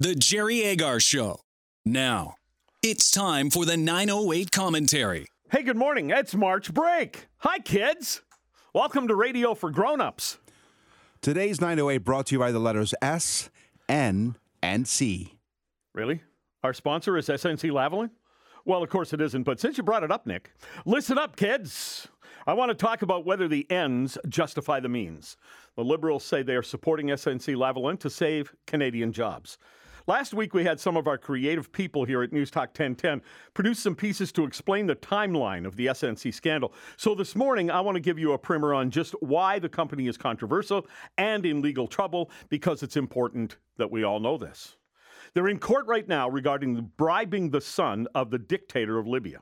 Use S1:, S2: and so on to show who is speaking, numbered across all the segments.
S1: The Jerry Agar Show. Now, it's time for the 908 commentary.
S2: Hey, good morning. It's March break. Hi, kids. Welcome to Radio for Grown-Ups.
S3: Today's 908 brought to you by the letters S, N, and C.
S2: Really? Our sponsor is SNC Lavalin? Well, of course it isn't, but since you brought it up, Nick, listen up, kids. I want to talk about whether the ends justify the means. The Liberals say they are supporting SNC Lavalin to save Canadian jobs. Last week, we had some of our creative people here at News Talk 1010 produce some pieces to explain the timeline of the SNC scandal. So this morning, I want to give you a primer on just why the company is controversial and in legal trouble because it's important that we all know this. They're in court right now regarding bribing the son of the dictator of Libya.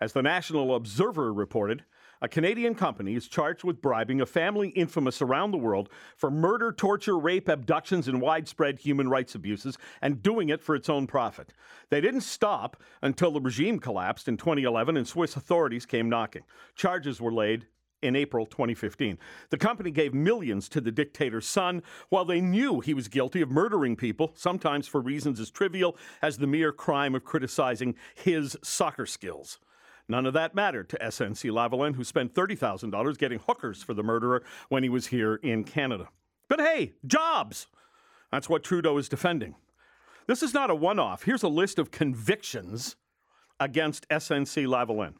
S2: As the National Observer reported, a Canadian company is charged with bribing a family infamous around the world for murder, torture, rape, abductions, and widespread human rights abuses, and doing it for its own profit. They didn't stop until the regime collapsed in 2011 and Swiss authorities came knocking. Charges were laid in April 2015. The company gave millions to the dictator's son while they knew he was guilty of murdering people, sometimes for reasons as trivial as the mere crime of criticizing his soccer skills. None of that mattered to SNC Lavalin, who spent $30,000 getting hookers for the murderer when he was here in Canada. But hey, jobs! That's what Trudeau is defending. This is not a one off. Here's a list of convictions against SNC Lavalin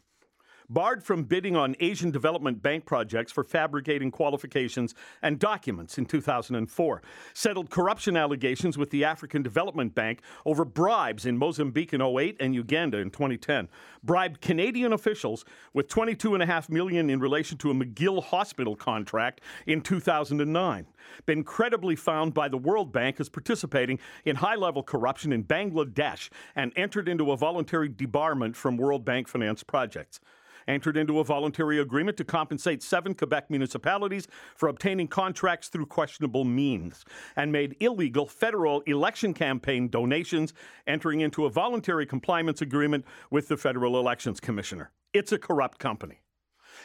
S2: barred from bidding on Asian Development Bank projects for fabricating qualifications and documents in 2004, settled corruption allegations with the African Development Bank over bribes in Mozambique in 08 and Uganda in 2010, bribed Canadian officials with 22.5 million in relation to a McGill Hospital contract in 2009, been credibly found by the World Bank as participating in high-level corruption in Bangladesh and entered into a voluntary debarment from World Bank finance projects entered into a voluntary agreement to compensate seven Quebec municipalities for obtaining contracts through questionable means, and made illegal federal election campaign donations, entering into a voluntary compliance agreement with the Federal Elections Commissioner. It's a corrupt company.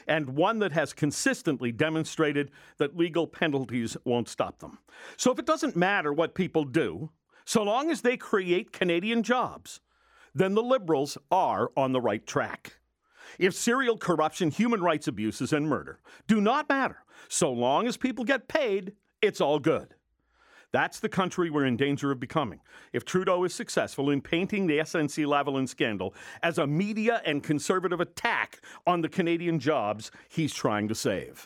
S2: And one that has consistently demonstrated that legal penalties won't stop them. So, if it doesn't matter what people do, so long as they create Canadian jobs, then the Liberals are on the right track. If serial corruption, human rights abuses, and murder do not matter, so long as people get paid, it's all good. That's the country we're in danger of becoming if Trudeau is successful in painting the SNC Lavalin scandal as a media and conservative attack on the Canadian jobs he's trying to save.